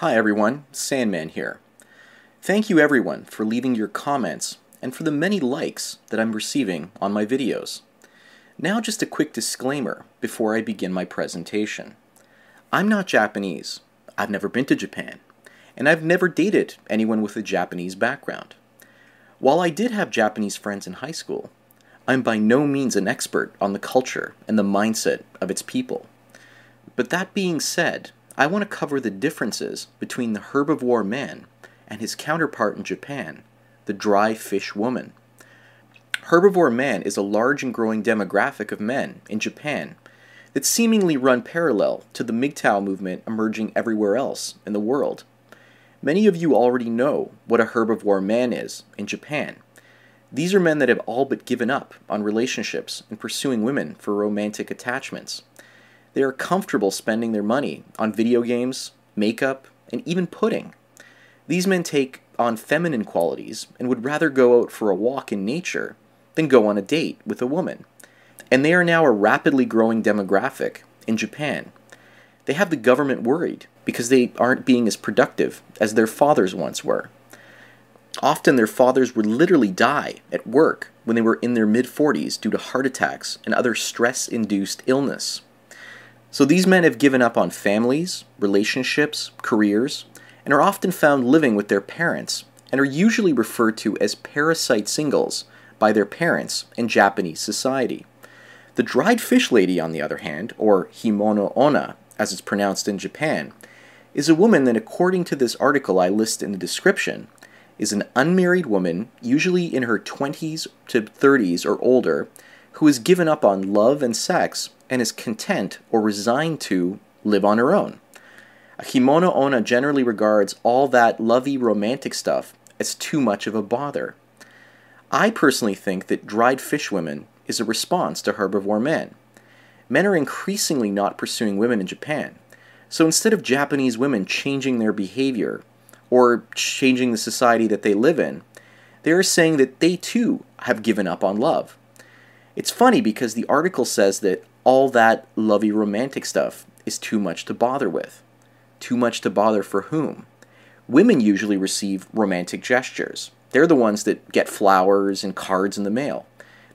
Hi everyone, Sandman here. Thank you everyone for leaving your comments and for the many likes that I'm receiving on my videos. Now just a quick disclaimer before I begin my presentation. I'm not Japanese, I've never been to Japan, and I've never dated anyone with a Japanese background. While I did have Japanese friends in high school, I'm by no means an expert on the culture and the mindset of its people. But that being said, I want to cover the differences between the herbivore man and his counterpart in Japan, the dry fish woman. Herbivore man is a large and growing demographic of men in Japan that seemingly run parallel to the MGTOW movement emerging everywhere else in the world. Many of you already know what a herbivore man is in Japan. These are men that have all but given up on relationships and pursuing women for romantic attachments. They are comfortable spending their money on video games, makeup, and even pudding. These men take on feminine qualities and would rather go out for a walk in nature than go on a date with a woman. And they are now a rapidly growing demographic in Japan. They have the government worried because they aren't being as productive as their fathers once were. Often their fathers would literally die at work when they were in their mid 40s due to heart attacks and other stress induced illness. So these men have given up on families, relationships, careers, and are often found living with their parents and are usually referred to as parasite singles by their parents in Japanese society. The dried fish lady, on the other hand, or himono onna, as it's pronounced in Japan, is a woman that, according to this article I list in the description, is an unmarried woman, usually in her 20s to 30s or older, who has given up on love and sex and is content or resigned to live on her own. A himono onna generally regards all that lovey romantic stuff as too much of a bother. I personally think that dried fish women is a response to herbivore men. Men are increasingly not pursuing women in Japan, so instead of Japanese women changing their behavior or changing the society that they live in, they are saying that they too have given up on love. It's funny because the article says that all that lovey romantic stuff is too much to bother with. Too much to bother for whom? Women usually receive romantic gestures. They're the ones that get flowers and cards in the mail.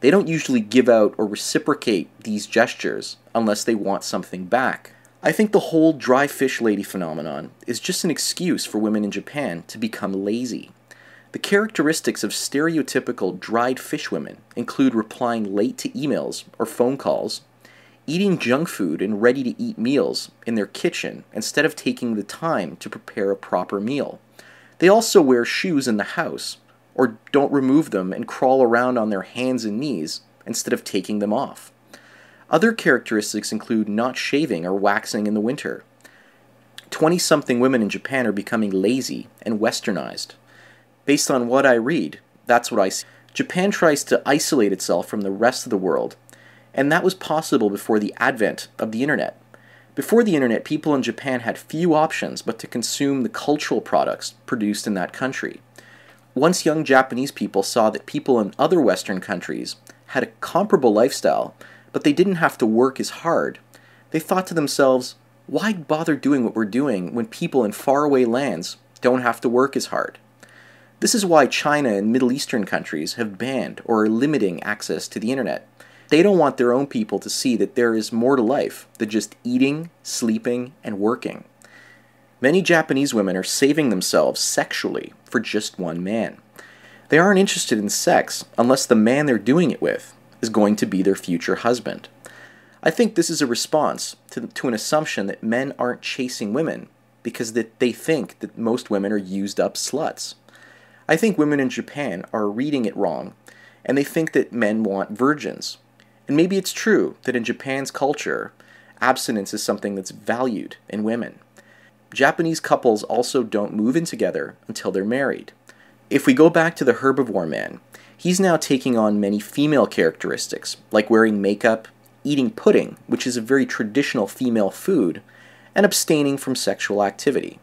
They don't usually give out or reciprocate these gestures unless they want something back. I think the whole dry fish lady phenomenon is just an excuse for women in Japan to become lazy. The characteristics of stereotypical dried fish women include replying late to emails or phone calls, eating junk food and ready to eat meals in their kitchen instead of taking the time to prepare a proper meal. They also wear shoes in the house, or don't remove them and crawl around on their hands and knees instead of taking them off. Other characteristics include not shaving or waxing in the winter. 20 something women in Japan are becoming lazy and westernized. Based on what I read, that's what I see. Japan tries to isolate itself from the rest of the world and that was possible before the advent of the internet. Before the internet, people in Japan had few options but to consume the cultural products produced in that country. Once young Japanese people saw that people in other Western countries had a comparable lifestyle, but they didn't have to work as hard, they thought to themselves, why bother doing what we're doing when people in faraway lands don't have to work as hard? This is why China and Middle Eastern countries have banned or are limiting access to the internet. They don't want their own people to see that there is more to life than just eating, sleeping, and working. Many Japanese women are saving themselves sexually for just one man. They aren't interested in sex unless the man they're doing it with is going to be their future husband. I think this is a response to, to an assumption that men aren't chasing women because that they think that most women are used up sluts. I think women in Japan are reading it wrong and they think that men want virgins and maybe it's true that in Japan's culture, abstinence is something that's valued in women. Japanese couples also don't move in together until they're married. If we go back to the herbivore man, he's now taking on many female characteristics, like wearing makeup, eating pudding, which is a very traditional female food, and abstaining from sexual activity.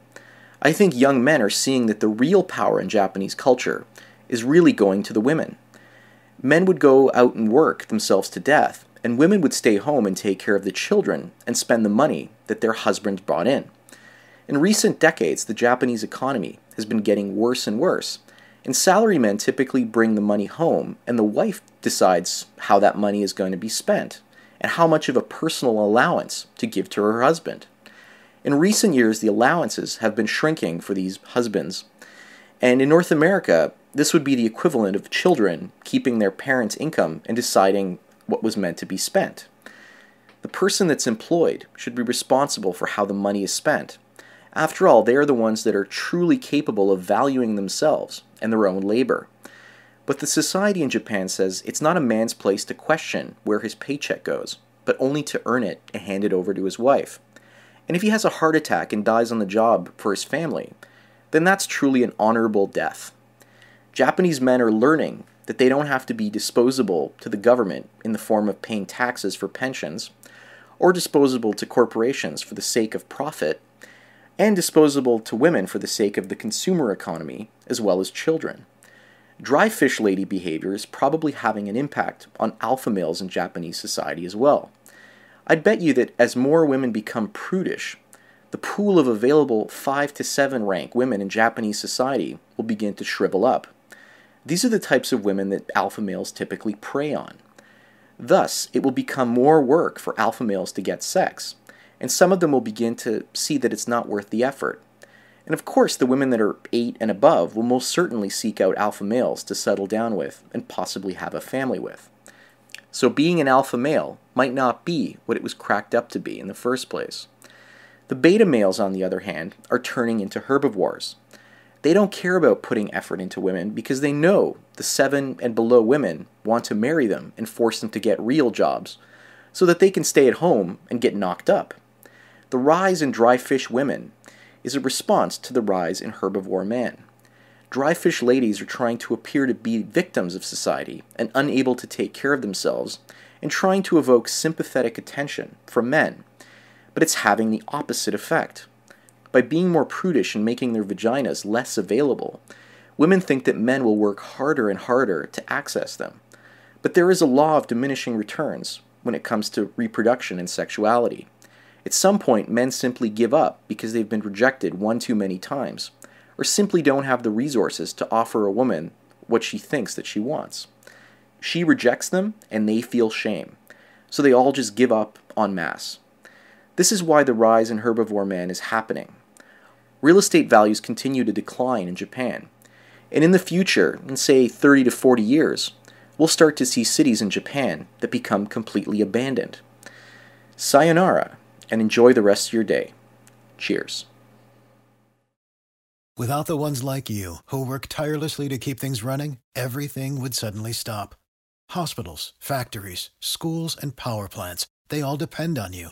I think young men are seeing that the real power in Japanese culture is really going to the women men would go out and work themselves to death, and women would stay home and take care of the children and spend the money that their husbands brought in. In recent decades, the Japanese economy has been getting worse and worse, and salarymen typically bring the money home, and the wife decides how that money is going to be spent and how much of a personal allowance to give to her husband. In recent years, the allowances have been shrinking for these husbands, and in North America, this would be the equivalent of children keeping their parents' income and deciding what was meant to be spent. The person that's employed should be responsible for how the money is spent. After all, they are the ones that are truly capable of valuing themselves and their own labor. But the society in Japan says it's not a man's place to question where his paycheck goes, but only to earn it and hand it over to his wife. And if he has a heart attack and dies on the job for his family, then that's truly an honorable death. Japanese men are learning that they don't have to be disposable to the government in the form of paying taxes for pensions, or disposable to corporations for the sake of profit, and disposable to women for the sake of the consumer economy, as well as children. Dry fish lady behavior is probably having an impact on alpha males in Japanese society as well. I'd bet you that as more women become prudish, the pool of available 5 to 7 rank women in Japanese society will begin to shrivel up. These are the types of women that alpha males typically prey on. Thus, it will become more work for alpha males to get sex, and some of them will begin to see that it's not worth the effort. And of course, the women that are 8 and above will most certainly seek out alpha males to settle down with and possibly have a family with. So, being an alpha male might not be what it was cracked up to be in the first place. The beta males, on the other hand, are turning into herbivores. They don't care about putting effort into women because they know the seven and below women want to marry them and force them to get real jobs so that they can stay at home and get knocked up. The rise in dry fish women is a response to the rise in herbivore men. Dry fish ladies are trying to appear to be victims of society and unable to take care of themselves and trying to evoke sympathetic attention from men, but it's having the opposite effect. By being more prudish and making their vaginas less available, women think that men will work harder and harder to access them. But there is a law of diminishing returns when it comes to reproduction and sexuality. At some point, men simply give up because they've been rejected one too many times, or simply don't have the resources to offer a woman what she thinks that she wants. She rejects them, and they feel shame. So they all just give up en masse. This is why the rise in herbivore man is happening real estate values continue to decline in Japan. And in the future, in say 30 to 40 years, we'll start to see cities in Japan that become completely abandoned. Sayonara, and enjoy the rest of your day. Cheers. Without the ones like you, who work tirelessly to keep things running, everything would suddenly stop. Hospitals, factories, schools, and power plants, they all depend on you.